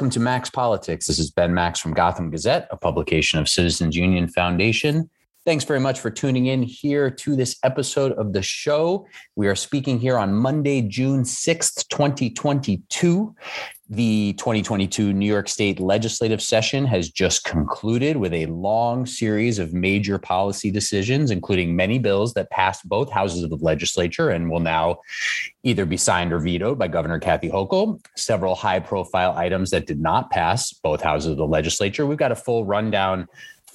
Welcome to Max Politics. This is Ben Max from Gotham Gazette, a publication of Citizens Union Foundation. Thanks very much for tuning in here to this episode of the show. We are speaking here on Monday, June 6th, 2022. The 2022 New York State legislative session has just concluded with a long series of major policy decisions, including many bills that passed both houses of the legislature and will now either be signed or vetoed by Governor Kathy Hochul, several high profile items that did not pass both houses of the legislature. We've got a full rundown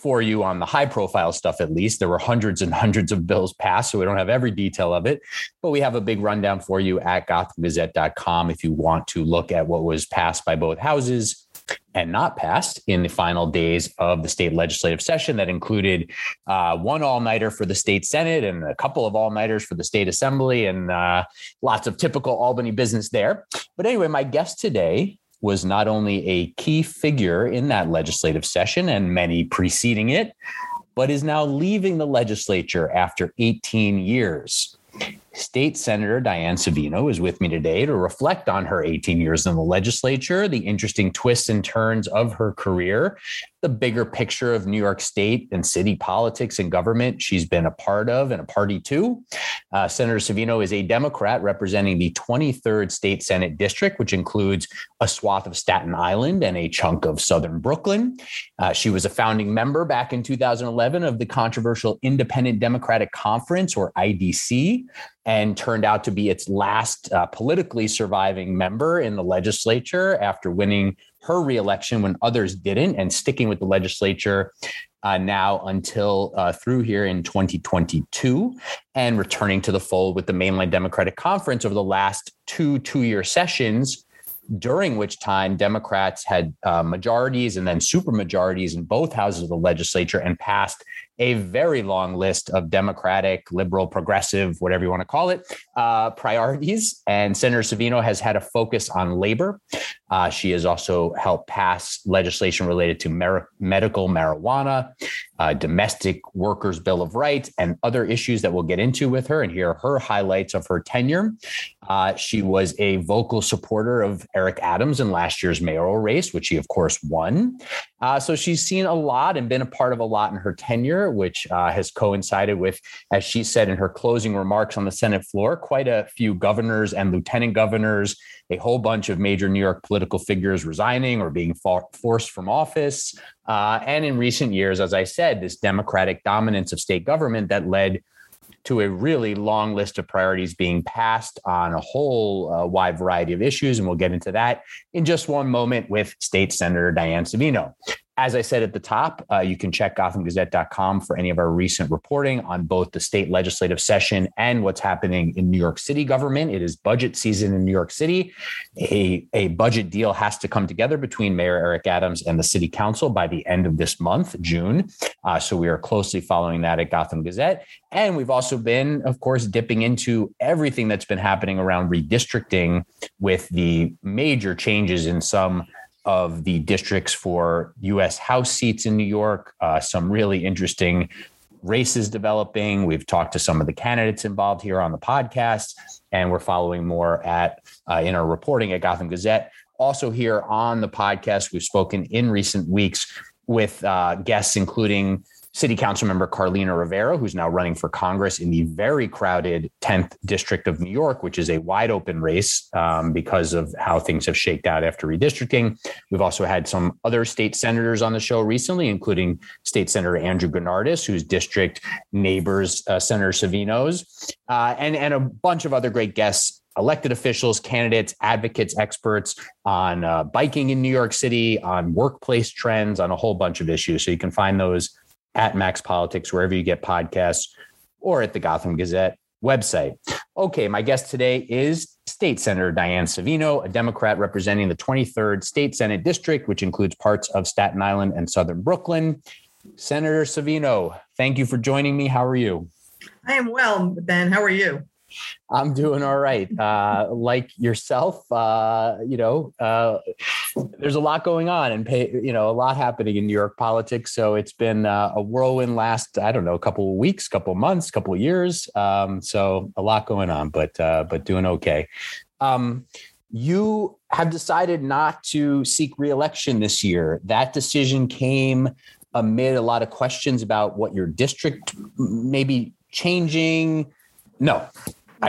for you on the high profile stuff at least. There were hundreds and hundreds of bills passed, so we don't have every detail of it, but we have a big rundown for you at gothamgazette.com if you want to look at what was passed by both houses and not passed in the final days of the state legislative session that included uh, one all-nighter for the state senate and a couple of all-nighters for the state assembly and uh, lots of typical albany business there but anyway my guest today was not only a key figure in that legislative session and many preceding it, but is now leaving the legislature after 18 years. State Senator Diane Savino is with me today to reflect on her 18 years in the legislature, the interesting twists and turns of her career, the bigger picture of New York State and city politics and government she's been a part of and a party to. Uh, Senator Savino is a Democrat representing the 23rd State Senate District, which includes a swath of Staten Island and a chunk of southern Brooklyn. Uh, she was a founding member back in 2011 of the controversial Independent Democratic Conference, or IDC, and turned out to be its last uh, politically surviving member in the legislature after winning her reelection when others didn't and sticking with the legislature uh, now until uh, through here in 2022 and returning to the fold with the mainline democratic conference over the last two two-year sessions during which time democrats had uh, majorities and then supermajorities in both houses of the legislature and passed a very long list of Democratic, liberal, progressive, whatever you want to call it, uh, priorities. And Senator Savino has had a focus on labor. Uh, she has also helped pass legislation related to medical marijuana, uh, domestic workers' bill of rights, and other issues that we'll get into with her. And here are her highlights of her tenure. Uh, she was a vocal supporter of Eric Adams in last year's mayoral race, which she, of course, won. Uh, so she's seen a lot and been a part of a lot in her tenure, which uh, has coincided with, as she said in her closing remarks on the Senate floor, quite a few governors and lieutenant governors, a whole bunch of major New York political figures resigning or being forced from office. Uh, and in recent years, as I said, this democratic dominance of state government that led to a really long list of priorities being passed on a whole uh, wide variety of issues. And we'll get into that in just one moment with State Senator Diane Savino. As I said at the top, uh, you can check GothamGazette.com for any of our recent reporting on both the state legislative session and what's happening in New York City government. It is budget season in New York City. A, a budget deal has to come together between Mayor Eric Adams and the City Council by the end of this month, June. Uh, so we are closely following that at Gotham Gazette. And we've also been, of course, dipping into everything that's been happening around redistricting with the major changes in some of the districts for U.S. House seats in New York, uh, some really interesting races developing. We've talked to some of the candidates involved here on the podcast, and we're following more at uh, in our reporting at Gotham Gazette. Also, here on the podcast, we've spoken in recent weeks with uh, guests, including City Council member Carlina Rivera, who's now running for Congress in the very crowded 10th District of New York, which is a wide open race um, because of how things have shaked out after redistricting. We've also had some other state senators on the show recently, including State Senator Andrew Gounardes, whose district neighbors uh, Senator Savino's, uh, and, and a bunch of other great guests elected officials, candidates, advocates, experts on uh, biking in New York City, on workplace trends, on a whole bunch of issues. So you can find those at Max Politics, wherever you get podcasts, or at the Gotham Gazette website. Okay, my guest today is State Senator Diane Savino, a Democrat representing the 23rd State Senate District, which includes parts of Staten Island and Southern Brooklyn. Senator Savino, thank you for joining me. How are you? I am well, Ben. How are you? I'm doing all right. Uh, like yourself, uh, you know, uh, there's a lot going on and pay, you know, a lot happening in New York politics. So it's been uh, a whirlwind last, I don't know, a couple of weeks, couple of months, couple of years. Um, so a lot going on, but uh, but doing okay. Um, you have decided not to seek reelection this year. That decision came amid a lot of questions about what your district may be changing. No,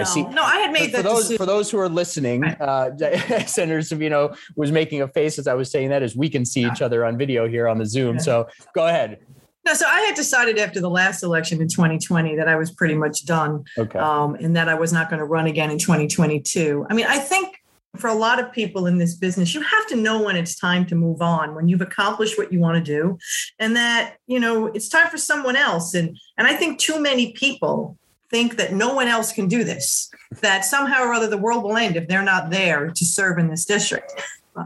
I see. No, I had made that for, those decision. for those who are listening. Uh, Senator Savino was making a face as I was saying that, as we can see each other on video here on the Zoom. So go ahead. No, so I had decided after the last election in 2020 that I was pretty much done, okay. um, and that I was not going to run again in 2022. I mean, I think for a lot of people in this business, you have to know when it's time to move on, when you've accomplished what you want to do, and that you know it's time for someone else. And and I think too many people think that no one else can do this, that somehow or other the world will end if they're not there to serve in this district.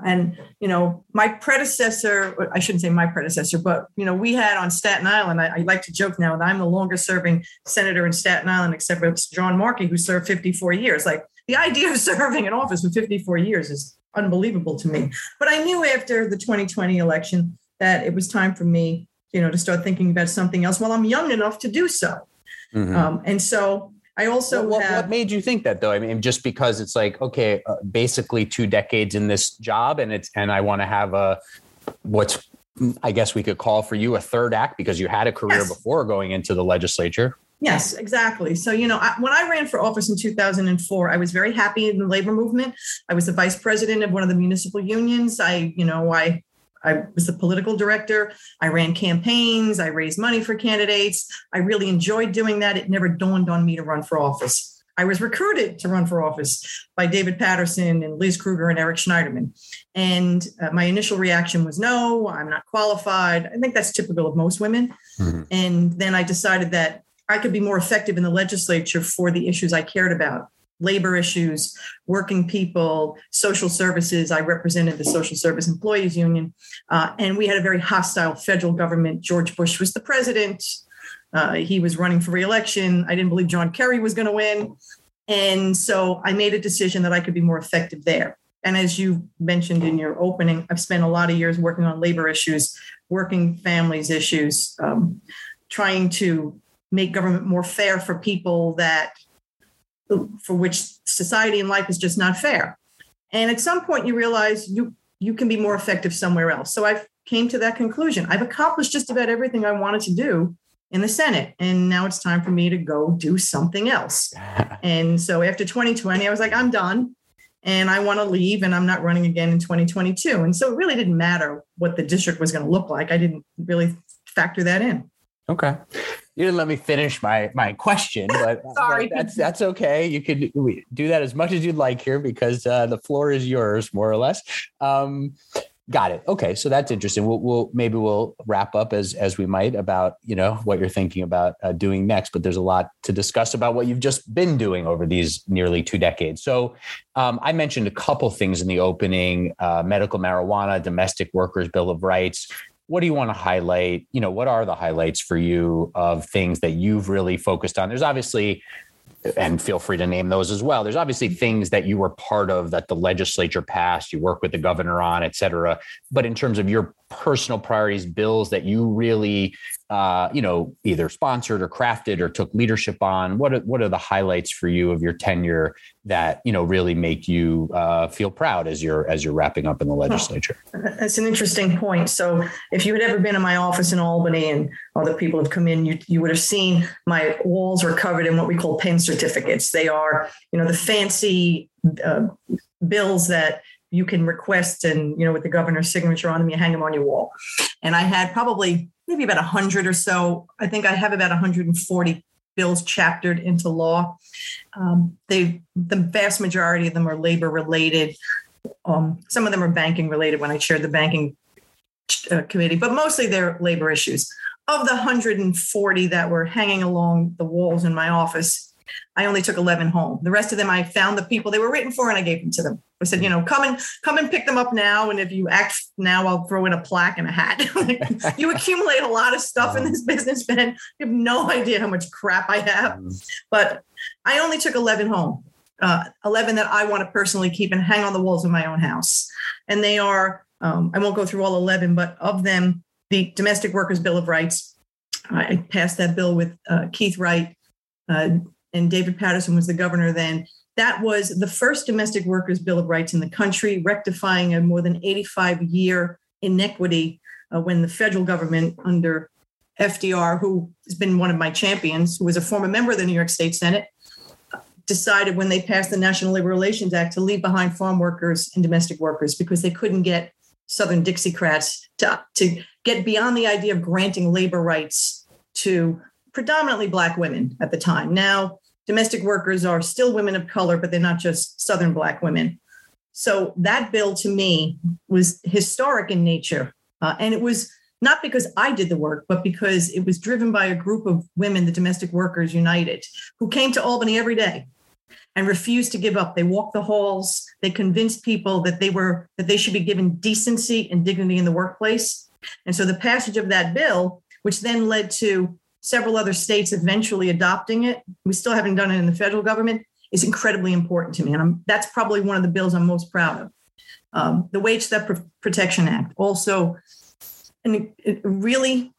And, you know, my predecessor, I shouldn't say my predecessor, but, you know, we had on Staten Island, I, I like to joke now that I'm the longest serving senator in Staten Island, except for John Marchi, who served 54 years. Like the idea of serving in office for 54 years is unbelievable to me. But I knew after the 2020 election that it was time for me, you know, to start thinking about something else while I'm young enough to do so. Mm-hmm. Um, and so I also what, have, what, made you think that though? I mean, just because it's like okay, uh, basically two decades in this job, and it's and I want to have a what's I guess we could call for you a third act because you had a career yes. before going into the legislature. Yes, exactly. So, you know, I, when I ran for office in 2004, I was very happy in the labor movement. I was the vice president of one of the municipal unions. I, you know, I I was the political director. I ran campaigns. I raised money for candidates. I really enjoyed doing that. It never dawned on me to run for office. I was recruited to run for office by David Paterson and Liz Krueger and Eric Schneiderman. And uh, my initial reaction was no, I'm not qualified. I think that's typical of most women. Mm-hmm. And then I decided that I could be more effective in the legislature for the issues I cared about labor issues, working people, social services. I represented the Social Service Employees Union. Uh, and we had a very hostile federal government. George Bush was the president. Uh, he was running for reelection. I didn't believe John Kerry was going to win. And so I made a decision that I could be more effective there. And as you mentioned in your opening, I've spent a lot of years working on labor issues, working families issues, um, trying to make government more fair for people that for which society and life is just not fair. And at some point you realize you you can be more effective somewhere else. So I came to that conclusion. I've accomplished just about everything I wanted to do in the Senate. And now it's time for me to go do something else. and so after 2020, I was like, I'm done and I want to leave and I'm not running again in 2022. And so it really didn't matter what the district was going to look like. I didn't really factor that in. Okay you didn't let me finish my my question, but, Sorry. But that's that's okay. You could do that as much as you'd like here because uh, the floor is yours, more or less. Um, got it. Okay, so that's interesting. We'll, we'll, maybe we'll wrap up as as we might about you know what you're thinking about uh, doing next. But there's a lot to discuss about what you've just been doing over these nearly two decades. So um, I mentioned a couple things in the opening: uh, medical marijuana, domestic workers bill of rights what do you want to highlight? You know, what are the highlights for you of things that you've really focused on? There's obviously, and feel free to name those as well. There's obviously things that you were part of that the legislature passed, you work with the governor on, et cetera. But in terms of your personal priorities, bills that you really uh, you know, either sponsored or crafted or took leadership on? What are, what are the highlights for you of your tenure that you know really make you uh, feel proud as you're as you're wrapping up in the legislature? That's an interesting point. So, if you had ever been in my office in Albany and other people have come in, you you would have seen my walls are covered in what we call pen certificates. They are you know the fancy uh, bills that you can request and you know with the governor's signature on them you hang them on your wall and i had probably maybe about 100 or so. I think I have about 140 bills chaptered into law. Um, they, the vast majority of them are labor related. Um, some of them are banking related when I chaired the banking uh, committee, but mostly they're labor issues. Of the 140 that were hanging along the walls in my office, I only took 11 home. The rest of them, I found the people they were written for and I gave them to them. I said, you know, come and come and pick them up now. And if you act now, I'll throw in a plaque and a hat. you accumulate a lot of stuff in this business, Ben. You have no idea how much crap I have. Mm. But I only took 11 home. Uh, 11 that I want to personally keep and hang on the walls of my own house. And they are, um, I won't go through all 11, but of them, the Domestic Workers Bill of Rights. I passed that bill with uh, Keith Wright, uh, and David Paterson was the governor then. that was the first domestic workers' bill of rights in the country, rectifying a more than 85 year inequity uh, when the federal government under FDR, who has been one of my champions, who was a former member of the New York State Senate, decided when they passed the National Labor Relations Act to leave behind farm workers and domestic workers because they couldn't get Southern Dixiecrats to, to get beyond the idea of granting labor rights to predominantly Black women at the time. Now, domestic workers are still women of color, but they're not just Southern Black women. So that bill to me was historic in nature. Uh, and it was not because I did the work, but because it was driven by a group of women, the Domestic Workers United, who came to Albany every day and refused to give up. They walked the halls. They convinced people that they were that they should be given decency and dignity in the workplace. And so the passage of that bill, which then led to several other states eventually adopting it, we still haven't done it in the federal government, is incredibly important to me. And I'm, that's probably one of the bills I'm most proud of. Um, the Wage Theft Protection Act, also a really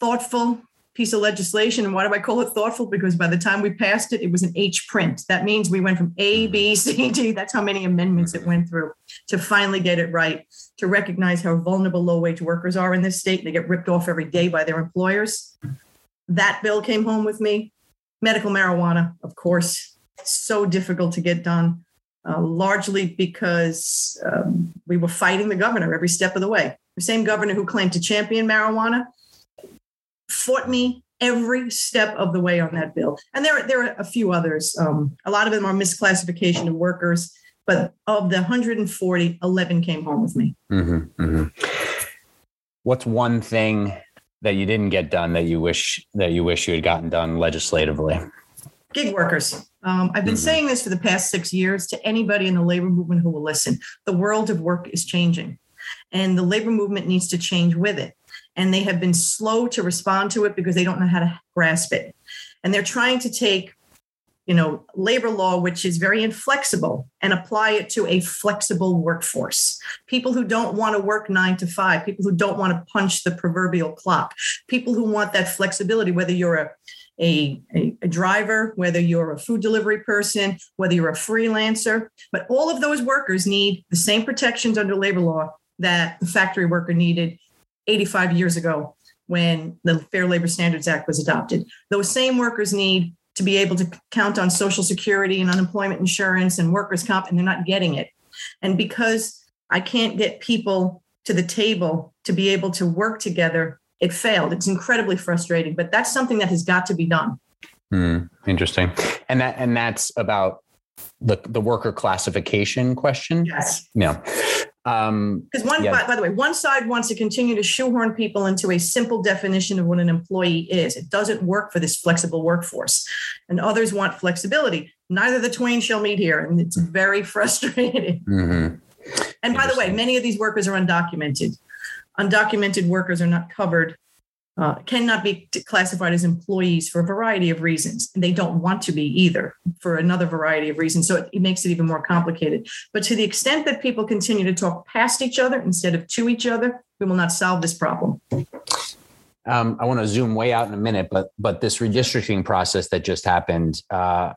thoughtful piece of legislation. And why do I call it thoughtful? Because by the time we passed it, it was an H print. That means we went from A, B, C, D. That's how many amendments it went through to finally get it right, to recognize how vulnerable low wage workers are in this state. They get ripped off every day by their employers. That bill came home with me. Medical marijuana, of course, so difficult to get done, uh, largely because um, we were fighting the governor every step of the way. The same governor who claimed to champion marijuana fought me every step of the way on that bill. And there, there are a few others. Um, a lot of them are misclassification of workers, but of the 140, 11 came home with me. Mm-hmm, mm-hmm. What's one thing that you didn't get done that you wish that you wish you had gotten done legislatively? Gig workers. Um, I've been mm-hmm. saying this for the past six years to anybody in the labor movement who will listen. The world of work is changing, and the labor movement needs to change with it and they have been slow to respond to it because they don't know how to grasp it. And they're trying to take, you know, labor law, which is very inflexible, and apply it to a flexible workforce. People who don't want to work nine to five, people who don't want to punch the proverbial clock, people who want that flexibility, whether you're a a, a, driver, whether you're a food delivery person, whether you're a freelancer. But all of those workers need the same protections under labor law that the factory worker needed 85 years ago when the Fair Labor Standards Act was adopted. Those same workers need to be able to count on Social Security and unemployment insurance and workers' comp, and they're not getting it. And because I can't get people to the table to be able to work together, it failed. It's incredibly frustrating, but that's something that has got to be done. Hmm, interesting. And that and that's about the the worker classification question. Yes. Yeah. Um, because one, yeah. by, by, the way, one side wants to continue to shoehorn people into a simple definition of what an employee is. It doesn't work for this flexible workforce, and others want flexibility. Neither the twain shall meet here, and it's very frustrating. Mm-hmm. And by the way, many of these workers are undocumented. Undocumented workers are not covered uh, cannot be classified as employees for a variety of reasons. And they don't want to be either for another variety of reasons. So it, it, makes it even more complicated. But to the extent that people continue to talk past each other instead of to each other, we will not solve this problem. Um, I want to zoom way out in a minute, but but this redistricting process that just happened, uh,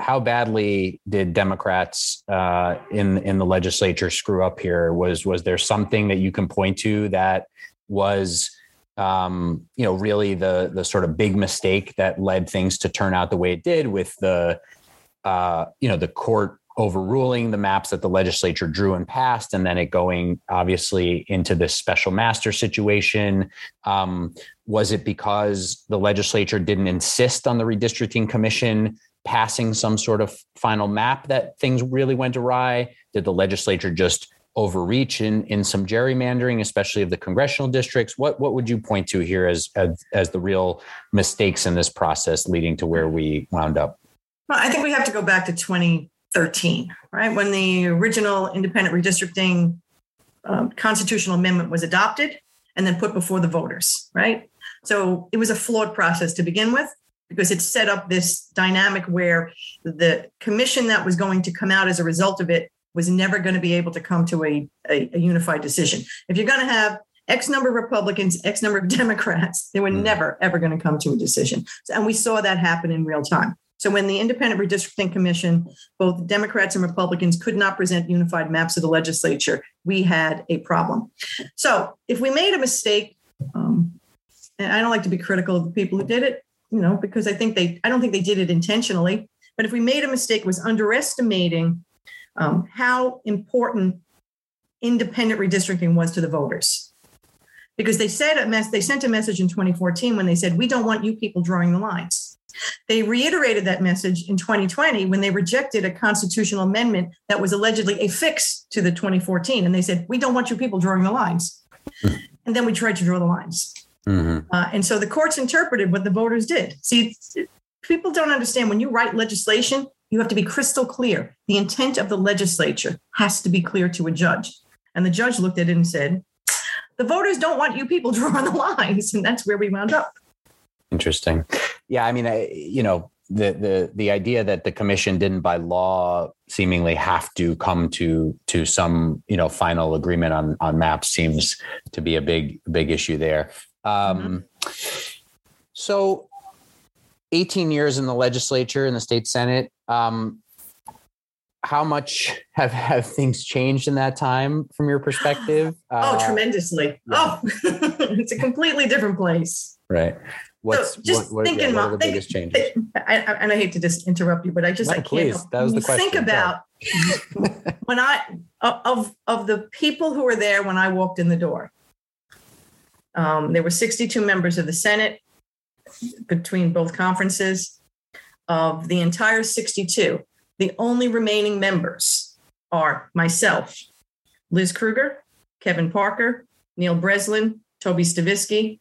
how badly did Democrats uh, in in the legislature screw up here? Was was there something that you can point to that was um, you know, really the the sort of big mistake that led things to turn out the way it did with the uh, you know the court overruling the maps that the legislature drew and passed, and then it going obviously into this special master situation. Um, was it because the legislature didn't insist on the redistricting commission passing some sort of final map that things really went awry? Did the legislature just overreach in in some gerrymandering, especially of the congressional districts? What what would you point to here as as, as the real mistakes in this process leading to where we wound up? Well, I think we have to go back to 2013, right when the original independent redistricting um, constitutional amendment was adopted and then put before the voters, right? So it was a flawed process to begin with because it set up this dynamic where the commission that was going to come out as a result of it was never going to be able to come to a, a, a unified decision. If you're going to have X number of Republicans, X number of Democrats, they were mm. never, ever going to come to a decision. And we saw that happen in real time. So when the Independent Redistricting Commission, both Democrats and Republicans could not present unified maps of the legislature, we had a problem. So if we made a mistake, um, and I don't like to be critical of the people who did it, you know, because I think they, I don't think they did it intentionally. But if we made a mistake, was underestimating um, how important independent redistricting was to the voters. Because they said a mess, they sent a message in 2014 when they said, "We don't want you people drawing the lines." They reiterated that message in 2020 when they rejected a constitutional amendment that was allegedly a fix to the 2014, and they said, "We don't want you people drawing the lines." and then we tried to draw the lines. Mm-hmm. Uh, and so the courts interpreted what the voters did. See, people don't understand when you write legislation, you have to be crystal clear. The intent of the legislature has to be clear to a judge. And the judge looked at it and said, the voters don't want you people drawing the lines. And that's where we wound up. Interesting. Yeah. I mean, I, you know, the the the idea that the commission didn't by law seemingly have to come to to some you know final agreement on on maps seems to be a big big issue there um, mm-hmm. so 18 years in the legislature in the state senate um, how much have have things changed in that time from your perspective? oh, uh, tremendously. Yeah. Oh, it's a completely different place. Right. What's so just what, what, thinking, yeah, what the think, biggest changes? I, I, and I hate to just interrupt you, but I just no, I please. can't. That was the question. Think about when I of of the people who were there when I walked in the door. Um, there were 62 members of the Senate between both conferences. Of the entire 62, the only remaining members are myself, Liz Krueger, Kevin Parker, Neil Breslin, Toby Stavisky,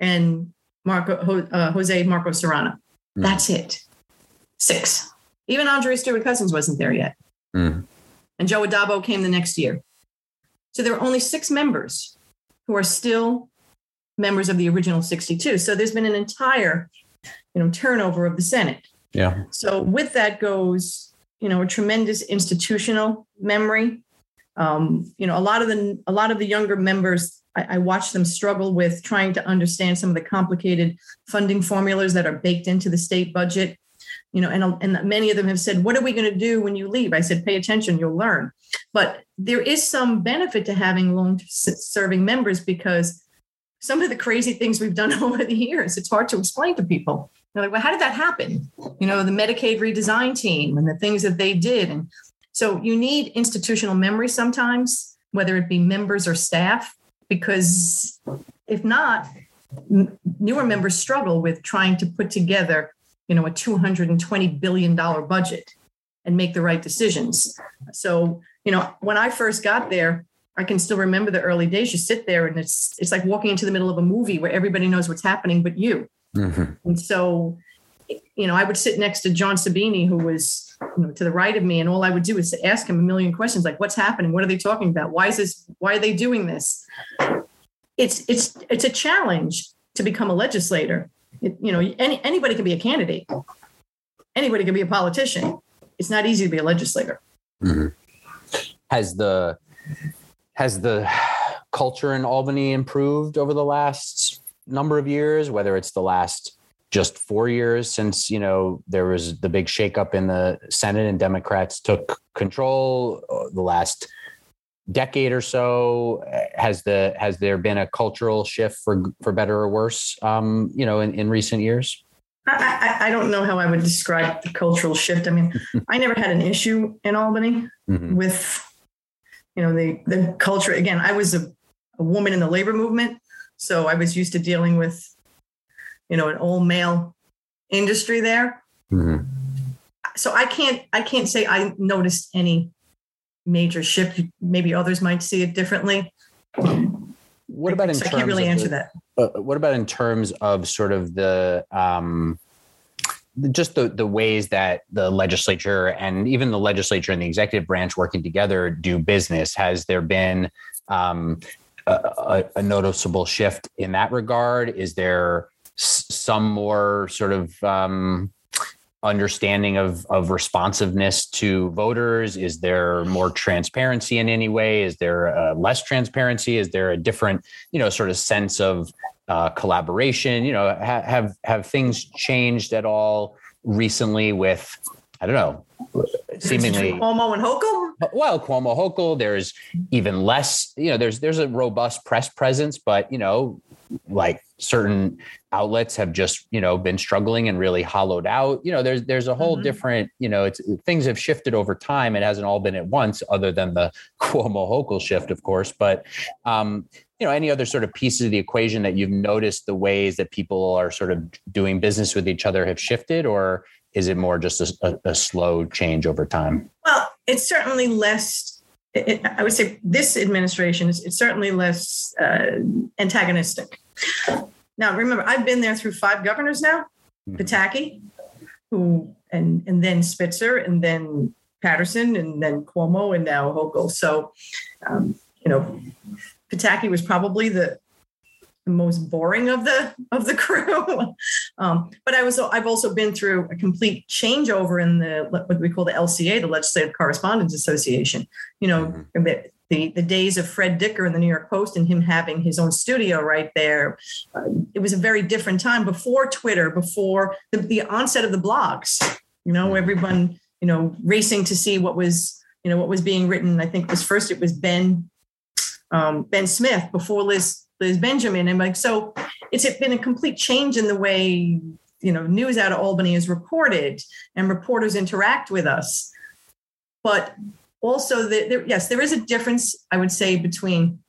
and Marco, uh, Jose Marco Serrano. Mm. That's it. Six. Even Andrea Stewart Cousins wasn't there yet. Mm. And Joe Addabbo came the next year. So there are only six members who are still members of the original 62. So there's been an entire you know turnover of the Senate. Yeah. So with that goes you know a tremendous institutional memory. Um, you know a lot of the a lot of the younger members I, I watch them struggle with trying to understand some of the complicated funding formulas that are baked into the state budget you know and, and many of them have said what are we going to do when you leave i said pay attention you'll learn but there is some benefit to having long serving members because some of the crazy things we've done over the years it's hard to explain to people they're like, well, how did that happen? You know, the Medicaid redesign team and the things that they did. And so you need institutional memory sometimes, whether it be members or staff, because if not, newer members struggle with trying to put together, you know, a $220 billion budget and make the right decisions. So, you know, when I first got there, I can still remember the early days. You sit there and it's it's like walking into the middle of a movie where everybody knows what's happening but you. Mm-hmm. And so, you know, I would sit next to John Sabini, who was you know, to the right of me, and all I would do is ask him a million questions like, "What's happening? What are they talking about? Why is this? Why are they doing this?" It's it's it's a challenge to become a legislator. It, you know, any, anybody can be a candidate. Anybody can be a politician. It's not easy to be a legislator. Mm-hmm. Has the has the culture in Albany improved over the last number of years, whether it's the last just four years since you know there was the big shakeup in the Senate and Democrats took control. Uh, the last decade or so has the has there been a cultural shift for for better or worse? Um, you know, in, in recent years. I, I, I don't know how I would describe the cultural shift. I mean, I never had an issue in Albany mm-hmm. with, you know, the the culture. Again, I was a, a woman in the labor movement. So I was used to dealing with, you know, an old male industry there. Mm-hmm. So I can't I can't say I noticed any major shift. Maybe others might see it differently. What about in so terms? I can't really answer the, that. Uh, what about in terms of sort of the um, just the the ways that the legislature and even the legislature and the executive branch working together do business? Has there been um, a, a, noticeable shift in that regard? Is there some more sort of um, understanding of, of responsiveness to voters? Is there more transparency in any way? Is there uh, less transparency? Is there a different, you know, sort of sense of uh, collaboration? You know, ha- have have things changed at all recently with I don't know, seemingly Cuomo and Hochul. Well, Cuomo Hochul. There's even less. You know, there's there's a robust press presence, but you know, like certain outlets have just you know been struggling and really hollowed out you know there's there's a whole mm-hmm. different you know it's things have shifted over time it hasn't all been at once other than the Cuomo Hochul shift of course but um you know any other sort of pieces of the equation that you've noticed the ways that people are sort of doing business with each other have shifted or is it more just a, a, a slow change over time well it's certainly less it, I would say this administration is it's certainly less uh, antagonistic. Now, remember, I've been there through five governors now. Mm-hmm. Pataki, who and and then Spitzer, and then Paterson, and then Cuomo, and now Hochul. So, um, you know, Pataki was probably the the most boring of the of the crew. um, but I was I've also been through a complete changeover in the what we call the LCA, the Legislative Correspondents Association. You know, mm-hmm. the the days of Fred Dicker in the New York Post and him having his own studio right there. Uh, it was a very different time before Twitter, before the, the onset of the blogs. You know, mm-hmm. everyone you know racing to see what was you know what was being written. I think was first it was Ben um, Ben Smith before Liz Liz Benjamin. And like, so it's been a complete change in the way, you know, news out of Albany is reported and reporters interact with us. But also, the, there, yes, there is a difference, I would say, between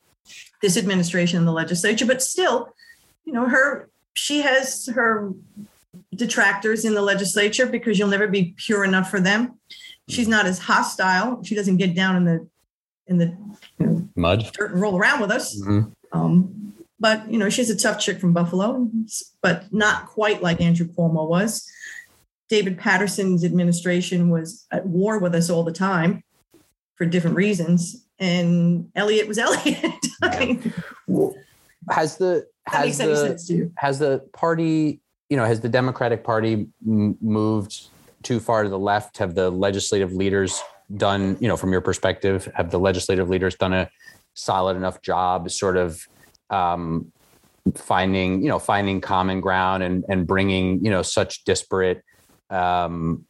this administration and the legislature, but still, you know, her, she has her detractors in the legislature because you'll never be pure enough for them. She's not as hostile. She doesn't get down in the in the you know, mud dirt and roll around with us. Mm-hmm. Um, but you know, she's a tough chick from Buffalo, but not quite like Andrew Cuomo was. David Paterson's administration was at war with us all the time for different reasons, and Elliot was Elliott. has the has the has the party you know has the Democratic Party moved too far to the left? Have the legislative leaders done you know from your perspective? Have the legislative leaders done a solid enough job, sort of um, finding you know finding common ground and and bringing you know such disparate um,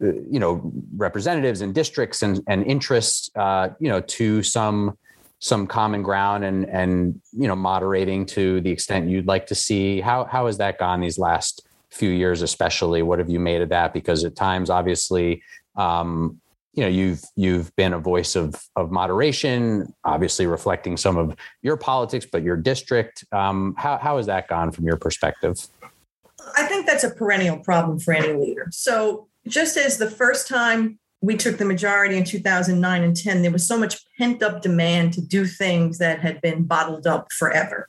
you know representatives and districts and and interests uh, you know to some some common ground and and you know moderating to the extent you'd like to see. How how has that gone these last few years especially? What have you made of that? Because at times obviously um, you know you've you've been a voice of of moderation obviously reflecting some of your politics but your district. Um, how, how has that gone from your perspective? I think that's a perennial problem for any leader. So just as the first time we took the majority in 2009 and 10 there was so much pent up demand to do things that had been bottled up forever.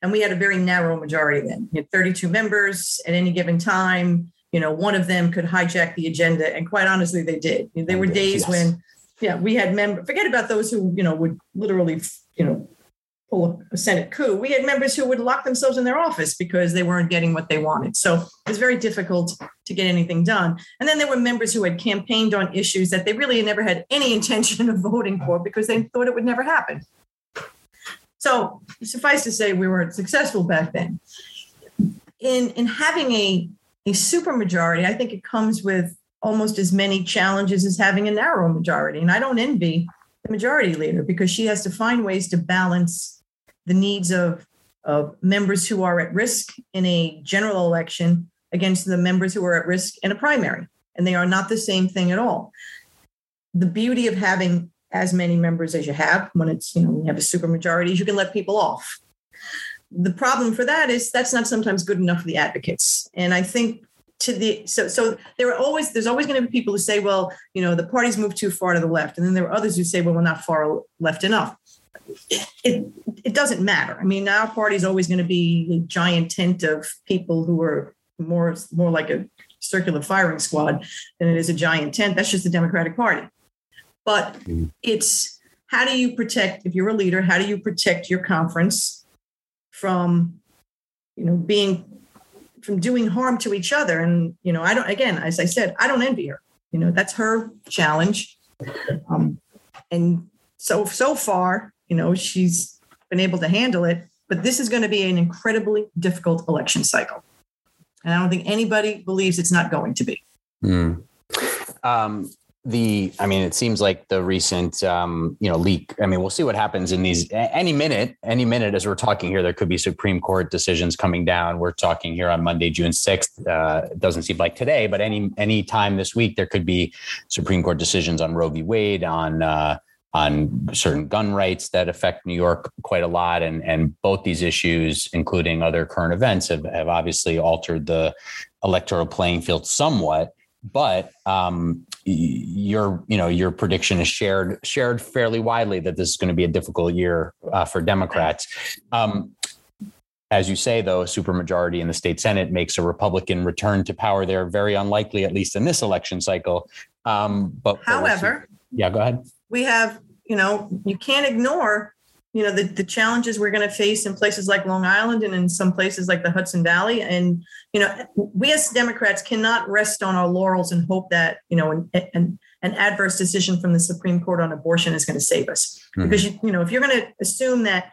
And we had a very narrow majority then. We had 32 members at any given time you know, one of them could hijack the agenda. And quite honestly, they did. There were days yes. when, yeah, we had members, forget about those who, you know, would literally, you know, pull a Senate coup. We had members who would lock themselves in their office because they weren't getting what they wanted. So it was very difficult to get anything done. And then there were members who had campaigned on issues that they really never had any intention of voting for because they thought it would never happen. So suffice to say, we weren't successful back then. In, in having a a supermajority, I think it comes with almost as many challenges as having a narrow majority. And I don't envy the majority leader because she has to find ways to balance the needs of, of members who are at risk in a general election against the members who are at risk in a primary. And they are not the same thing at all. The beauty of having as many members as you have when it's, you know, you have a supermajority is you can let people off the problem for that is that's not sometimes good enough for the advocates. And I think to the so so there are always there's always going to be people who say, well, you know, the party's moved too far to the left, and then there are others who say, well, we're not far left enough. It, it, doesn't matter. I mean, our party is always going to be a giant tent of people who are more more like a circular firing squad than it is a giant tent. That's just the Democratic Party. But mm-hmm. it's how do you protect if you're a leader? How do you protect your conference from you know being from doing harm to each other and you know i don't again as i said i don't envy her you know that's her challenge um, and so so far you know she's been able to handle it but this is going to be an incredibly difficult election cycle. And I don't think anybody believes it's not going to be. Mm. Um, the i mean it seems like the recent um, you know leak i mean we'll see what happens in these any minute any minute as we're talking here there could be supreme court decisions coming down. We're talking here on monday june 6th uh, doesn't seem like today but any any time this week there could be supreme court decisions on roe v. Wade on uh, on certain gun rights that affect New York quite a lot. And, and both these issues, including other current events, have, have obviously altered the electoral playing field somewhat but um, your you know your prediction is shared shared fairly widely that this is going to be a difficult year uh, for Democrats. Um, as you say, though, a supermajority in the state senate makes a Republican return to power. They're very unlikely, at least in this election cycle. Um, but however, yeah, go ahead. We have you know you can't ignore you know the, the challenges we're going to face in places like long island and in some places like the hudson valley. And you know we as democrats cannot rest on our laurels and hope that you know an, an, an adverse decision from the supreme court on abortion is going to save us. Mm-hmm. because you, you know if you're going to assume that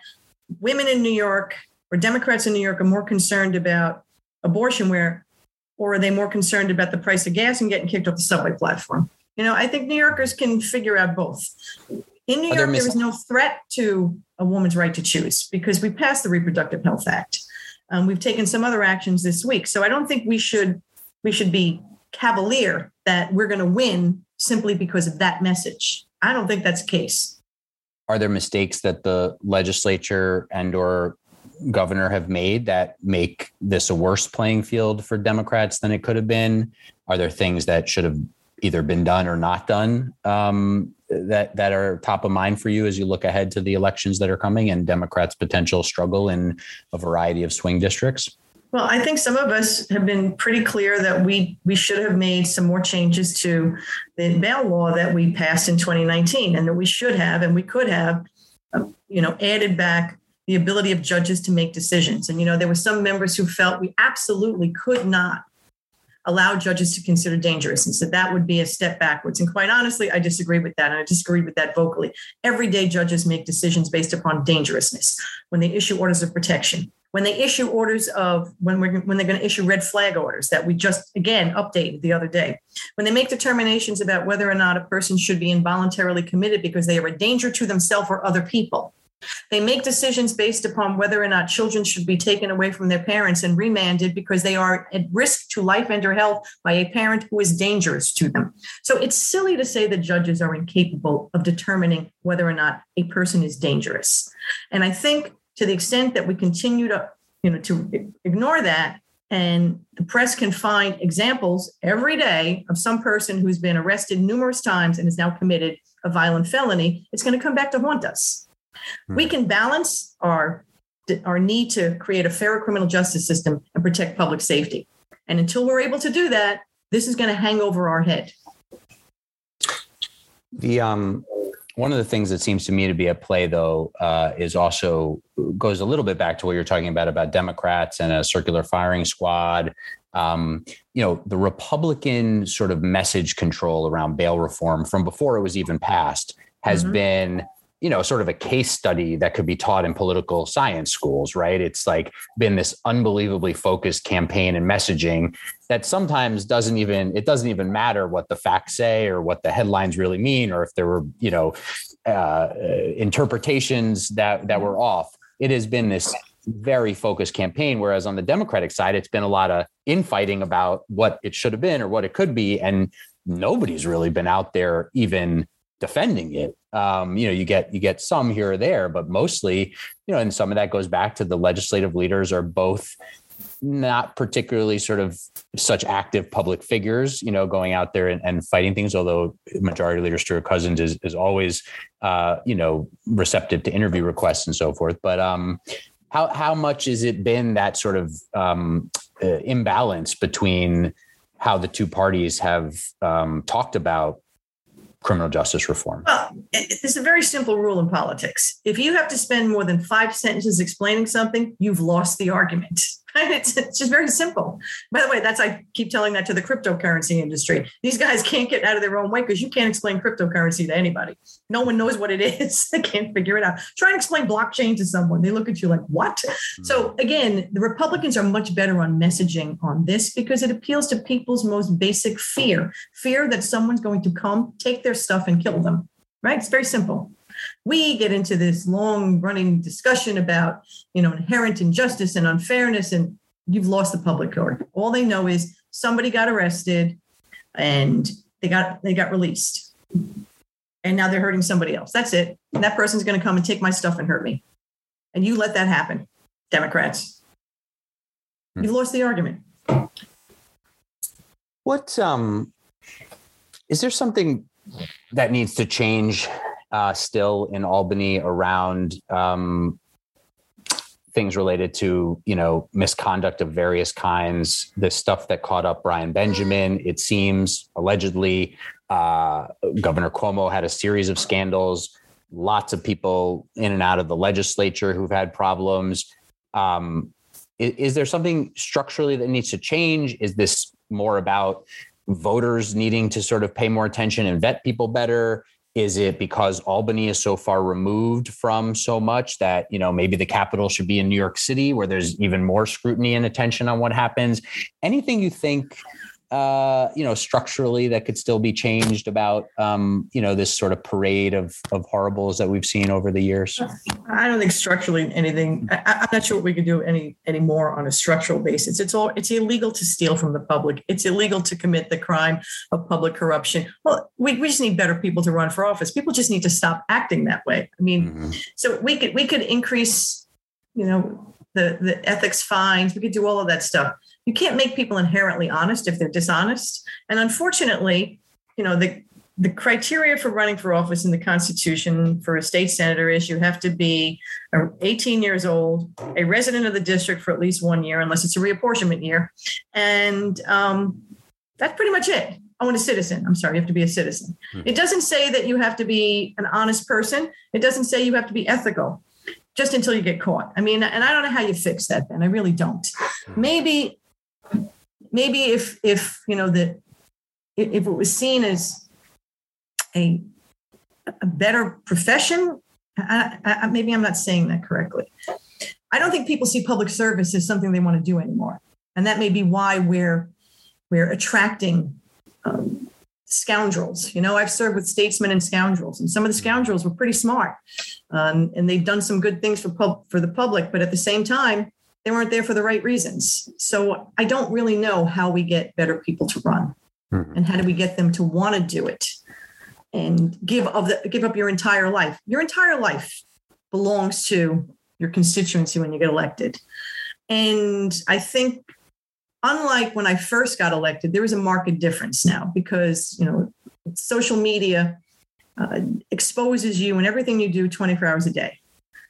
women in new york or democrats in new york are more concerned about abortion where or are they more concerned about the price of gas and getting kicked off the subway platform? You know i think new yorkers can figure out both. In New York, there, mis- there is no threat to a woman's right to choose because we passed the Reproductive Health Act. Um, we've taken some other actions this week, so I don't think we should we should be cavalier that we're going to win simply because of that message. I don't think that's the case. Are there mistakes that the legislature and or governor have made that make this a worse playing field for Democrats than it could have been? Are there things that should have either been done or not done um, that that are top of mind for you as you look ahead to the elections that are coming and Democrats' potential struggle in a variety of swing districts? Well, I think some of us have been pretty clear that we we should have made some more changes to the bail law that we passed in 2019, and that we should have and we could have, uh, you know, added back the ability of judges to make decisions. And you know, there were some members who felt we absolutely could not allow judges to consider dangerous and said that would be a step backwards. And quite honestly, I disagree with that. And I disagree with that vocally. Every day, judges make decisions based upon dangerousness when they issue orders of protection. When they issue orders of when we're when they're going to issue red flag orders that we just again updated the other day, when they make determinations about whether or not a person should be involuntarily committed because they are a danger to themselves or other people, they make decisions based upon whether or not children should be taken away from their parents and remanded because they are at risk to life and or health by a parent who is dangerous to them. So it's silly to say that judges are incapable of determining whether or not a person is dangerous. And I think to the extent that we continue to, you know, to ignore that, and the press can find examples every day of some person who's been arrested numerous times and is now committed a violent felony, it's going to come back to haunt us. We hmm. can balance our our need to create a fairer criminal justice system and protect public safety. And until we're able to do that, this is going to hang over our head. The um, one of the things that seems to me to be at play, though, uh, is also goes a little bit back to what you're talking about about Democrats and a circular firing squad. Um, you know, the Republican sort of message control around bail reform from before it was even passed has mm-hmm. been you know sort of a case study that could be taught in political science schools right it's like been this unbelievably focused campaign and messaging that sometimes doesn't even it doesn't even matter what the facts say or what the headlines really mean or if there were you know uh, interpretations that that were off it has been this very focused campaign whereas on the democratic side it's been a lot of infighting about what it should have been or what it could be and nobody's really been out there even defending it. Um, you know, you get you get some here or there, but mostly, you know, and some of that goes back to the legislative leaders are both not particularly sort of such active public figures, you know, going out there and, and fighting things. Although Majority Leader Stewart Cousins is is always, uh, you know, receptive to interview requests and so forth. But um, how how much has it been that sort of um, uh, imbalance between how the two parties have um, talked about criminal justice reform? Well, it's a very simple rule in politics. If you have to spend more than five sentences explaining something, you've lost the argument. It's, it's just very simple. By the way, that's I keep telling that to the cryptocurrency industry. These guys can't get out of their own way because you can't explain cryptocurrency to anybody. No one knows what it is. they can't figure it out. Try and explain blockchain to someone. They look at you like, what? So hmm. again, the Republicans are much better on messaging on this because it appeals to people's most basic fear, fear that someone's going to come, take their stuff and kill them. Right? It's very simple we get into this long running discussion about you know inherent injustice and unfairness and you've lost the public court all they know is somebody got arrested and they got they got released. And now they're hurting somebody else. That's it. And that person's going to come and take my stuff and hurt me. And you let that happen democrats. Hmm. you've lost the argument. What um is there something that needs to change uh, still in Albany around um, things related to you know misconduct of various kinds. The stuff that caught up Brian Benjamin, it seems allegedly, uh, Governor Cuomo had a series of scandals. Lots of people in and out of the legislature who've had problems. Um, is, is there something structurally that needs to change? Is this more about voters needing to sort of pay more attention and vet people better? Is it because Albany is so far removed from so much that, you know, maybe the capital should be in New York City where there's even more scrutiny and attention on what happens? Anything you think uh, you know, structurally that could still be changed about, um, you know, this sort of parade of of horribles that we've seen over the years? I don't think structurally anything. I, am not sure what we could do any any more on a structural basis. It's all. It's illegal to steal from the public. It's illegal to commit the crime of public corruption. Well, we, we just need better people to run for office. People just need to stop acting that way. I mean, mm-hmm. so we could we could increase, you know, the the ethics fines. We could do all of that stuff you can't make people inherently honest if they're dishonest. And unfortunately, you know, the the criteria for running for office in the Constitution for a state senator is you have to be 18 years old, a resident of the district for at least one year, unless it's a reapportionment year, and um, that's pretty much it. I want a citizen. I'm sorry, you have to be a citizen. Hmm. It doesn't say that you have to be an honest person. It doesn't say you have to be ethical just until you get caught. I mean, and I don't know how you fix that, then. I really don't. Hmm. Maybe maybe if if you know that if it was seen as a a better profession I, I, maybe i'm not saying that correctly. I don't think people see public service as something they want to do anymore. And that may be why we're we're attracting um, scoundrels. You know i've served with statesmen and scoundrels and some of the scoundrels were pretty smart um, and they've done some good things for pub, for the public but at the same time they weren't there for the right reasons. So I don't really know how we get better people to run mm-hmm. and how do we get them to want to do it and give of the give up your entire life. Your entire life belongs to your constituency when you get elected. And I think unlike when I first got elected, there is a marked difference now because, you know, social media uh, exposes you and everything you do 24 hours a day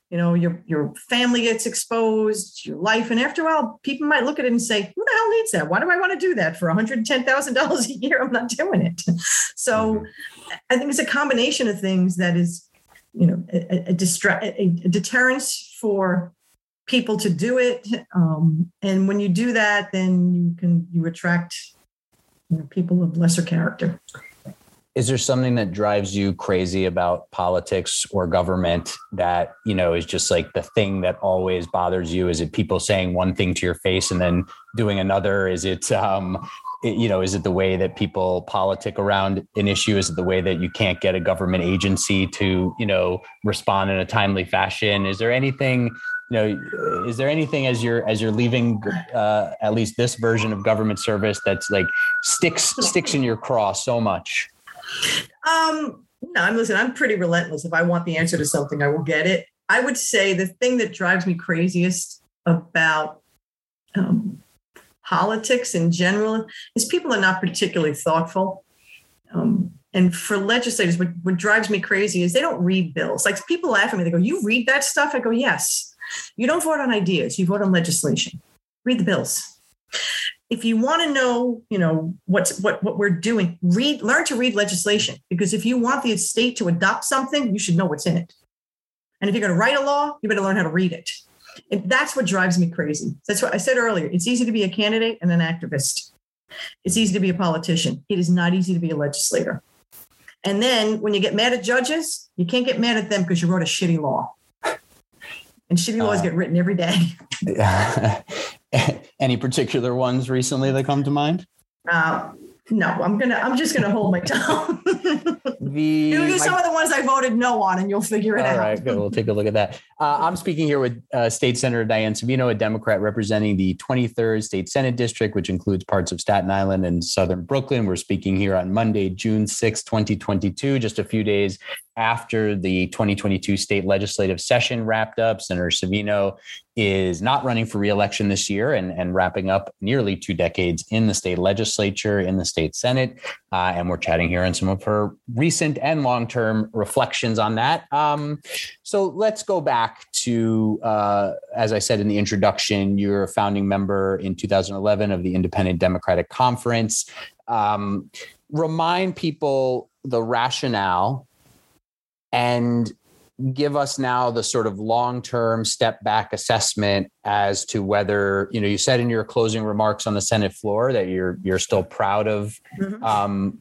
you know your your family gets exposed your life and after a while people might look at it and say who the hell needs that? Why do i want to do that for $110000 a year? I'm not doing it. So mm-hmm. i think it's a combination of things that is you know a, a, distra- a, a deterrence for people to do it. Um, and when you do that then you can you attract you know, people of lesser character is there something that drives you crazy about politics or government that you know is just like the thing that always bothers you? Is it people saying one thing to your face and then doing another? Is it um it, you know is it the way that people politic around an issue? Is it the way that you can't get a government agency to you know respond in a timely fashion? Is there anything you know is there anything as you're as you're leaving uh, at least this version of government service that's like sticks sticks in your craw so much um, no, I'm listen, I'm pretty relentless. If I want the answer to something, I will get it. I would say the thing that drives me craziest about um, politics in general is people are not particularly thoughtful. Um, and for legislators, what, what drives me crazy is they don't read bills. Like people laugh at me, they go, You read that stuff? I go, Yes. You don't vote on ideas, you vote on legislation. Read the bills if you want to know, you know, what's what what we're doing, read learn to read legislation because if you want the state to adopt something, you should know what's in it. And if you're going to write a law, you better learn how to read it. And that's what drives me crazy. That's what I said earlier. It's easy to be a candidate and an activist. It's easy to be a politician. It is not easy to be a legislator. And then when you get mad at judges, you can't get mad at them because you wrote a shitty law. And shitty laws uh, get written every day. Any particular ones recently that come to mind? Uh, no, I'm gonna. I'm just gonna hold my tongue. the you do some of the ones I voted no on, and you'll figure it all out. All right, good. We'll take a look at that. Uh, I'm speaking here with uh, State Senator Diane Savino, a Democrat representing the 23rd State Senate District, which includes parts of Staten Island and Southern Brooklyn. We're speaking here on Monday, June 6, 2022, just a few days after the 2022 state legislative session wrapped up. Senator Savino is not running for reelection this year and, and wrapping up nearly two decades in the state legislature, in the state Senate. Uh, and we're chatting here on some of her recent and long term reflections on that. Um, so let's go back to, uh, as I said in the introduction, you're a founding member in 2011 of the Independent Democratic Conference. Um, remind people the rationale and give us now the sort of long-term step back assessment as to whether you know you said in your closing remarks on the senate floor that you're you're still proud of mm-hmm. um,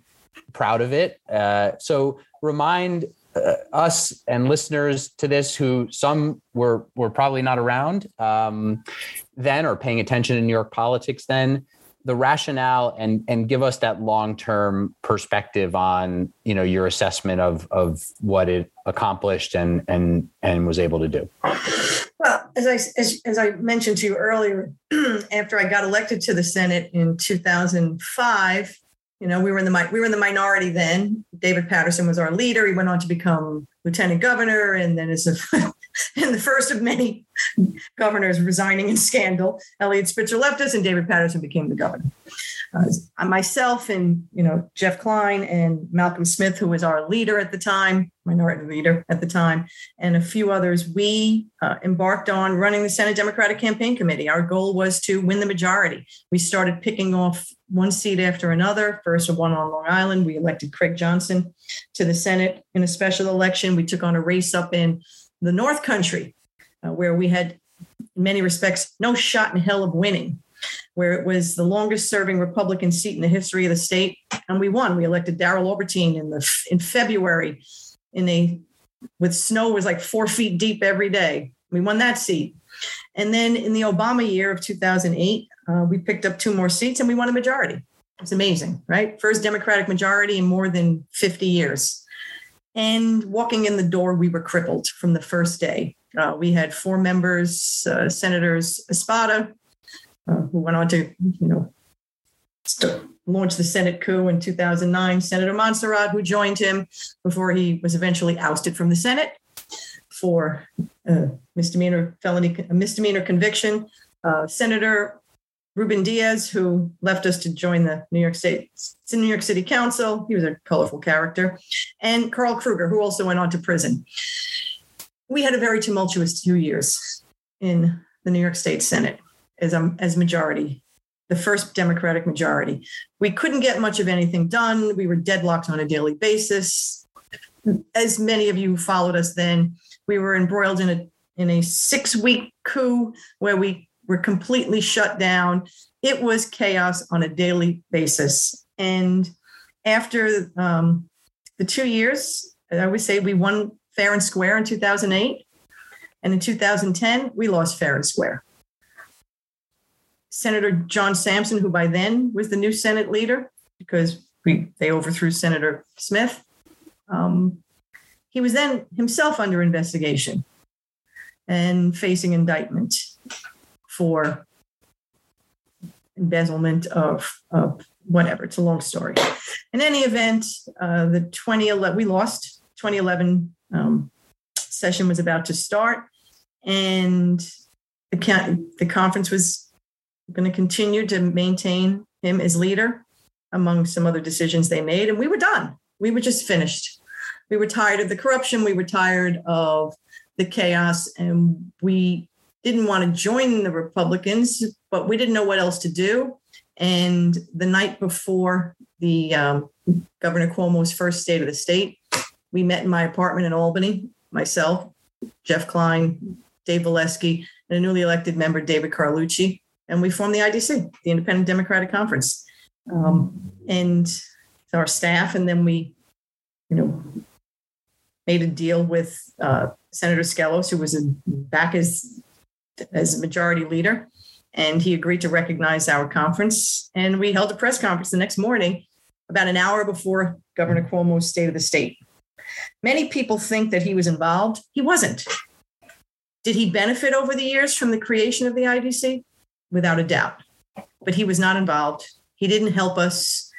proud of it uh, so remind uh, us and listeners to this who some were were probably not around um, then or paying attention to new york politics then the rationale and and give us that long term perspective on you know your assessment of of what it accomplished and and and was able to do. Well, as I as, as I mentioned to you earlier, after I got elected to the Senate in 2005, you know we were in the we were in the minority then. David Paterson was our leader. He went on to become lieutenant governor, and then as a and the first of many governors resigning in scandal. Eliot Spitzer left us, and David Paterson became the governor. Uh, myself and you know Jeff Klein and Malcolm Smith, who was our leader at the time, minority leader at the time, and a few others, we uh, embarked on running the Senate Democratic Campaign Committee. Our goal was to win the majority. We started picking off one seat after another. First, one on Long Island. We elected Craig Johnson to the Senate in a special election. We took on a race up in the North Country, uh, where we had, in many respects, no shot in hell of winning, where it was the longest serving Republican seat in the history of the state. And we won. We elected Darrel Aubertine in the in February in a with snow was like four feet deep every day. We won that seat. And then in the Obama year of 2008, uh, we picked up two more seats and we won a majority. It's amazing, right? First Democratic majority in more than 50 years. And walking in the door, we were crippled from the first day. Uh, we had four members, uh, Senators Espada, uh, who went on to, you know, launch the Senate coup in 2009. Senator Monserrate, who joined him before he was eventually ousted from the Senate for uh, misdemeanor felony misdemeanor conviction. Uh, Senator Ruben Diaz, who left us to join the New York State New York City Council. He was a colorful character, and Carl Kruger, who also went on to prison. We had a very tumultuous two years in the New York State Senate as um, as majority, the first Democratic majority. We couldn't get much of anything done. We were deadlocked on a daily basis. As many of you followed us then, we were embroiled in a in a six week coup where we were completely shut down. It was chaos on a daily basis. And after um, the two years, I would say we won fair and square in 2008. And in 2010, we lost fair and square. Senator John Sampson, who by then was the new Senate leader, because we, they overthrew Senator Smith, um, he was then himself under investigation and facing indictment for embezzlement of, of whatever. It's a long story. In any event, uh, the 2011, we lost 2011 um, session was about to start and the, the conference was going to continue to maintain him as leader among some other decisions they made. And we were done. We were just finished. We were tired of the corruption. We were tired of the chaos. And we didn't want to join the Republicans, but we didn't know what else to do. And the night before the um, Governor Cuomo's first state of the state, we met in my apartment in Albany, myself, Jeff Klein, Dave Valesky, and a newly elected member, David Carlucci. And we formed the IDC, the Independent Democratic Conference. Um, and our staff, and then we, you know, made a deal with uh, Senator Skelos, who was in, back as as a majority leader, and he agreed to recognize our conference. And we held a press conference the next morning, about an hour before Governor Cuomo's State of the State. Many people think that he was involved. He wasn't. Did he benefit over the years from the creation of the IDC? Without a doubt. But he was not involved. He didn't help us.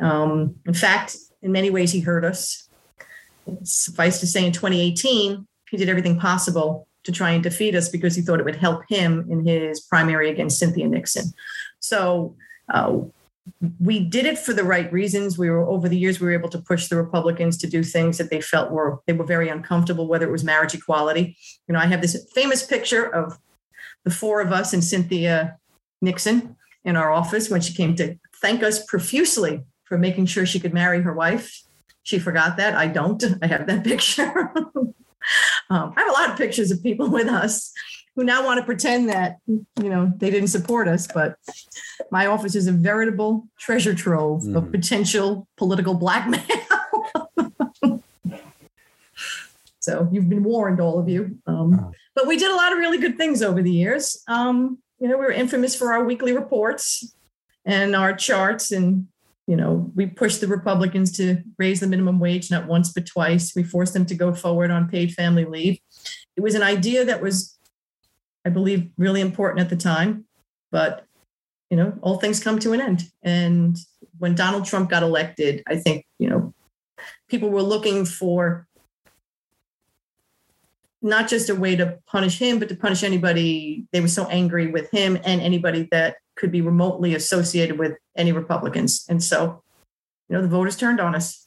Um, in fact, in many ways, he hurt us. Suffice to say, in 2018, he did everything possible to try and defeat us because he thought it would help him in his primary against Cynthia Nixon. So uh, we did it for the right reasons. We were over the years we were able to push the Republicans to do things that they felt were they were very uncomfortable, whether it was marriage equality. You know, I have this famous picture of the four of us and Cynthia Nixon in our office when she came to thank us profusely for making sure she could marry her wife. She forgot that. I don't. I have that picture. Um, I have a lot of pictures of people with us who now want to pretend that you know they didn't support us but my office is a veritable treasure trove mm. of potential political blackmail. So you've been warned all of you. Um, but we did a lot of really good things over the years. Um, you know we were infamous for our weekly reports and our charts and you know we pushed the republicans to raise the minimum wage not once but twice we forced them to go forward on paid family leave it was an idea that was I believe, really important at the time. But, you know, all things come to an end. And when Donald Trump got elected, I think, you know, people were looking for not just a way to punish him, but to punish anybody. They were so angry with him and anybody that could be remotely associated with any Republicans. And so, you know, the voters turned on us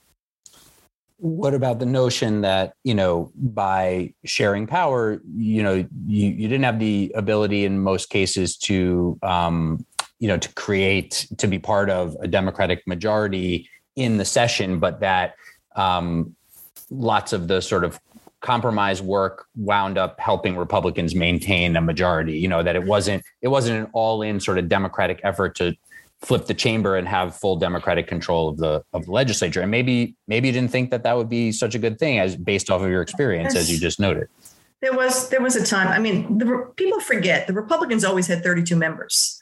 what about the notion that you know by sharing power you know you, you didn't have the ability in most cases to um, you know to create to be part of a democratic majority in the session but that um, lots of the sort of compromise work wound up helping republicans maintain a majority you know that it wasn't it wasn't an all in sort of democratic effort to flip the chamber and have full democratic control of the of the legislature. And maybe maybe you didn't think that that would be such a good thing as based off of your experience as you just noted. There was there was a time i mean the people forget the republicans always had 32 members.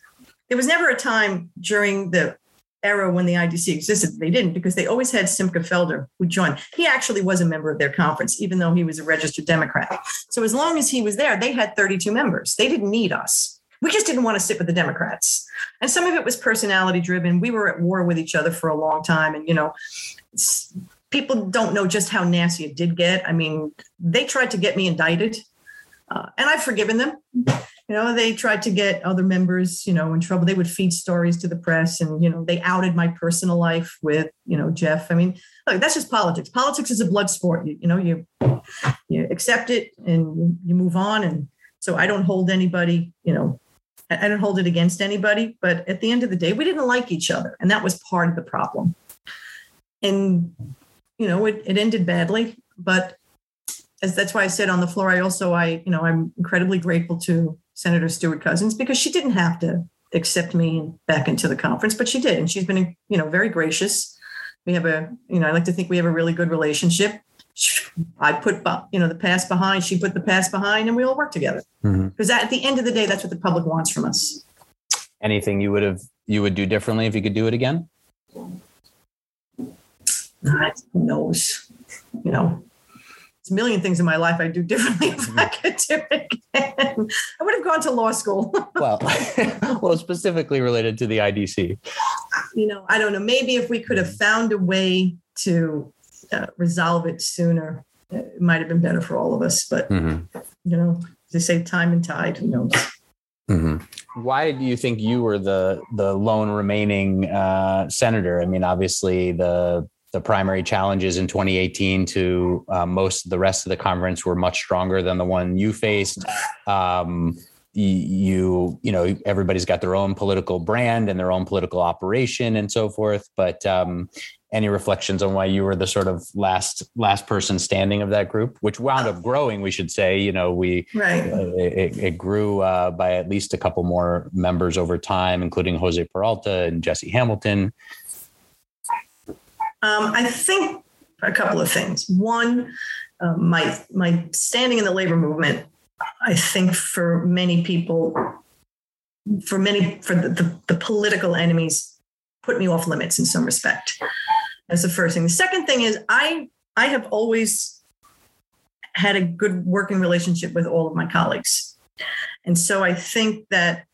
There was never a time during the era when the idc existed they didn't because they always had simcha felder who joined he actually was a member of their conference even though he was a registered democrat so as long as he was there they had 32 members they didn't need us we just didn't want to sit with the Democrats. And some of it was personality driven. We were at war with each other for a long time. And, you know, people don't know just how nasty it did get. I mean, they tried to get me indicted, uh, and I've forgiven them. You know, they tried to get other members, you know, in trouble. They would feed stories to the press, and you know, they outed my personal life with, you know, Jeff. I mean, look, that's just politics. Politics is a blood sport. You, you know, you you accept it and you move on. And so I don't hold anybody, you know, I don't hold it against anybody, but at the end of the day, we didn't like each other. And that was part of the problem. And, you know, it, it ended badly. But as that's why I said on the floor, I also, I, you know, I'm incredibly grateful to Senator Stewart Cousins because she didn't have to accept me back into the conference, but she did. And she's been, you know, very gracious. We have a, you know, I like to think we have a really good relationship. I put you know the past behind, she put the past behind, and we all work together. Mm-hmm. Because mm-hmm. at the end of the day, that's what the public wants from us. Anything you would have you would do differently if you could do it again? God who knows? You know, a million things in my life I'd do differently if I mm-hmm. could do it again. I would have gone to law school. well, well, specifically related to the IDC. You know, I don't know. Maybe if we could have found a way to uh, resolve it sooner, it might have been better for all of us. But mm-hmm. you know, they say time and tide. Who knows? Mm-hmm. Why do you think you were the the lone remaining uh, senator? I mean, obviously the the primary challenges in 2018 to uh, most of the rest of the conference were much stronger than the one you faced. Um, you you know everybody's got their own political brand and their own political operation and so forth but um, any reflections on why you were the sort of last last person standing of that group which wound up growing we should say you know we right. uh, it, it, grew uh, by at least a couple more members over time including jose peralta and jesse hamilton um, i think a couple of things one uh, my my standing in the labor movement I think for many people, for many, for the, the, the, political enemies, put me off limits in some respect. That's the first thing. The second thing is I I have always had a good working relationship with all of my colleagues. And so I think that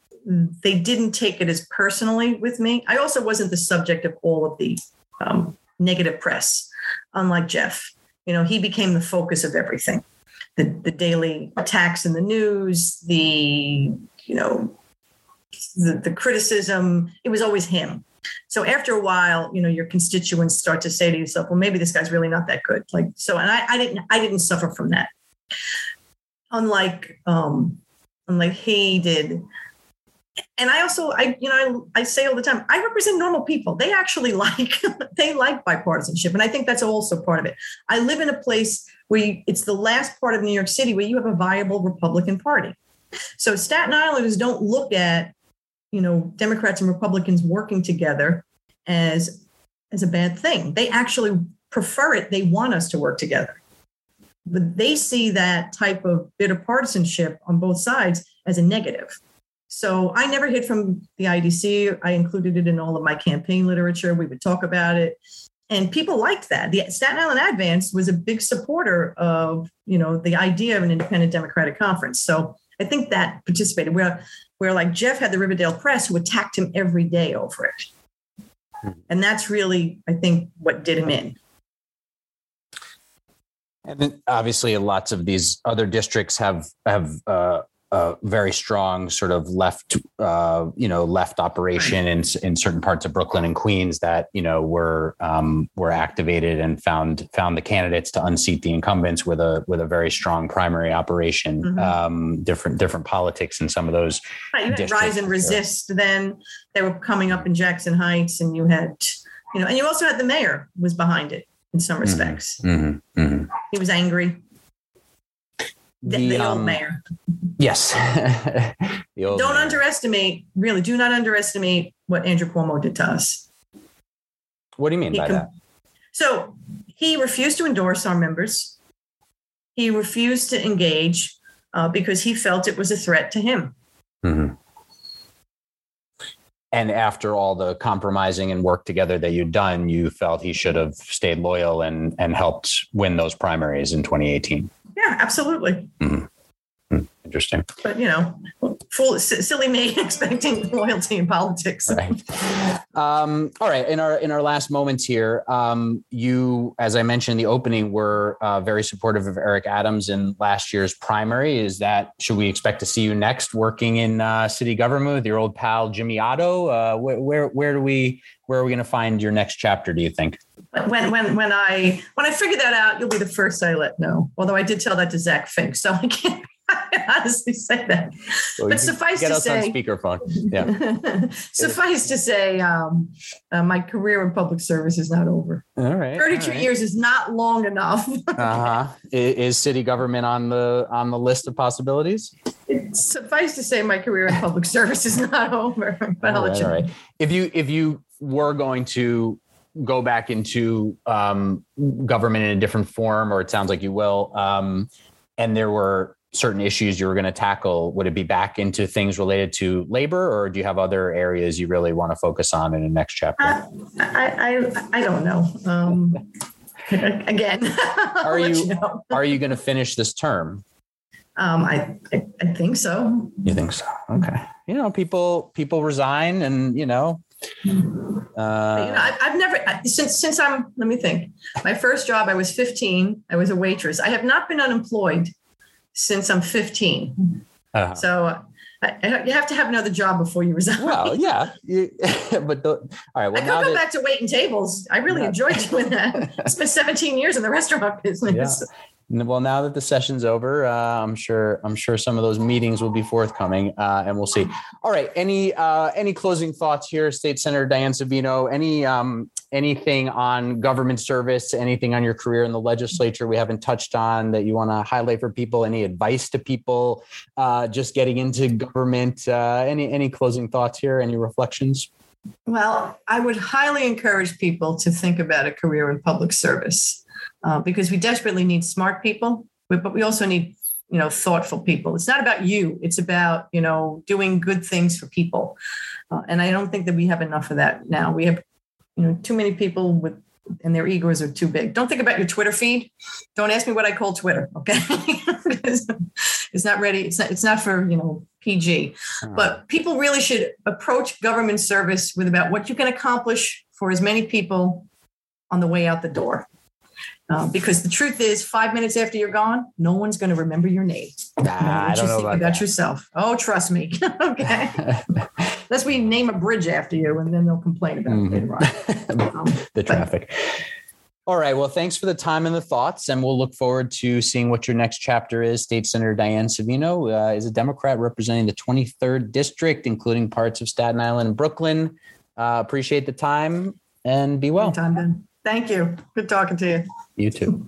they didn't take it as personally with me. I also wasn't the subject of all of the um, negative press, unlike Jeff. You know, he became the focus of everything the, the daily attacks in the news, the, you know, the, the criticism, it was always him. So after a while, you know, your constituents start to say to yourself, well, maybe this guy's really not that good. Like, so, and I, I didn't, I didn't suffer from that. Unlike, um, unlike he did, and I also, I, you know, I, I, say all the time, I represent normal people. They actually like, they like bipartisanship. And I think that's also part of it. I live in a place where you, it's the last part of New York City where you have a viable Republican Party. So Staten Islanders don't look at, you know, Democrats and Republicans working together as, as a bad thing. They actually prefer it. They want us to work together. But they see that type of bitter partisanship on both sides as a negative. So I never hid from the IDC. I included it in all of my campaign literature. We would talk about it. And people liked that. The Staten Island Advance was a big supporter of, you know, the idea of an independent democratic conference. So I think that participated where where like Jeff had the Riverdale Press who attacked him every day over it. Hmm. And that's really, I think, what did him in. And then obviously, lots of these other districts have have uh, a very strong sort of left, uh, you know, left operation in in certain parts of Brooklyn and Queens that you know were um, were activated and found found the candidates to unseat the incumbents with a with a very strong primary operation. Mm-hmm. Um, different different politics in some of those. Right, you had Rise and Resist. Then they were coming up in Jackson Heights, and you had, you know, and you also had the mayor was behind it in some mm-hmm. respects. Mm-hmm. Mm-hmm. He was angry. The, the, the um, old mayor. Yes. Don't mayor. underestimate, really, do not underestimate what Andrew Cuomo did to us. What do you mean he by com- that? So he refused to endorse our members. He refused to engage uh, because he felt it was a threat to him. Mm-hmm. And after all the compromising and work together that you'd done, you felt he should have stayed loyal and and helped win those primaries in 2018. Yeah, absolutely. Mm-hmm. Interesting. But you know, full silly me expecting loyalty in politics. Right. Um, all right. In our in our last moments here, um, you, as I mentioned in the opening, were uh, very supportive of Eric Adams in last year's primary. Is that should we expect to see you next working in uh, city government with your old pal Jimmy Oddo? Uh, where, where where do we where are we going to find your next chapter? Do you think? When when when I when I figure that out, you'll be the first I let know. Although I did tell that to Zach Fink, so I can't honestly say that. Well, but suffice to say, on speakerphone. Yeah. suffice to say, um, uh, my career in public service is not over. All right. Thirty-two all right. years is not long enough. uh huh. Is city government on the on the list of possibilities? suffice to say, my career in public service is not over. But all I'll right, all right. If you if you were going to go back into um, government in a different form, or it sounds like you will, um, and there were certain issues you were going to tackle, would it be back into things related to labor, or do you have other areas you really want to focus on in the next chapter? Uh, I, I, I don't know. Um, again, are you, you know. are you going to finish this term? Um, I, I, I think so. You think so? Okay. You know, people people resign, and you know, uh, you know, I, have never since since I'm. Let me think. My first job, I was 15. I was a waitress. I have not been unemployed since I'm 15. Uh-huh. So I, you have to have another job before you resign. Well, yeah, but the, all right. Well, I could go that, back to waiting tables. I really yeah. enjoyed doing that. I spent 17 years in the restaurant business. Yeah. Well, now that the session's over, uh, I'm sure I'm sure some of those meetings will be forthcoming, uh, and we'll see. All right, any uh, any closing thoughts here, State Senator Diane Savino? Any um, anything on government service? Anything on your career in the legislature we haven't touched on that you want to highlight for people? Any advice to people uh, just getting into government? Uh, any any closing thoughts here? Any reflections? Well, I would highly encourage people to think about a career in public service uh, because we desperately need smart people, but we also need you know thoughtful people. It's not about you; it's about you know doing good things for people, uh, and I don't think that we have enough of that now. We have you know too many people with and their egos are too big. Don't think about your Twitter feed. Don't ask me what I call Twitter, okay? it's not ready. It's not. It's not for you know PG. But people really should approach government service with about what you can accomplish for as many people on the way out the door. Uh, because the truth is, five minutes after you're gone, no one's going to remember your name. Nah, I don't know about, about yourself. Oh, trust me. okay. Unless we name a bridge after you, and then they'll complain about mm-hmm. it later on. Um, the traffic. But, all right. Well, thanks for the time and the thoughts, and we'll look forward to seeing what your next chapter is. State Senator Diane Savino uh, is a Democrat representing the 23rd District, including parts of Staten Island and Brooklyn. Uh, appreciate the time and be well. Anytime, Ben. Thank you. Good talking to you. You too.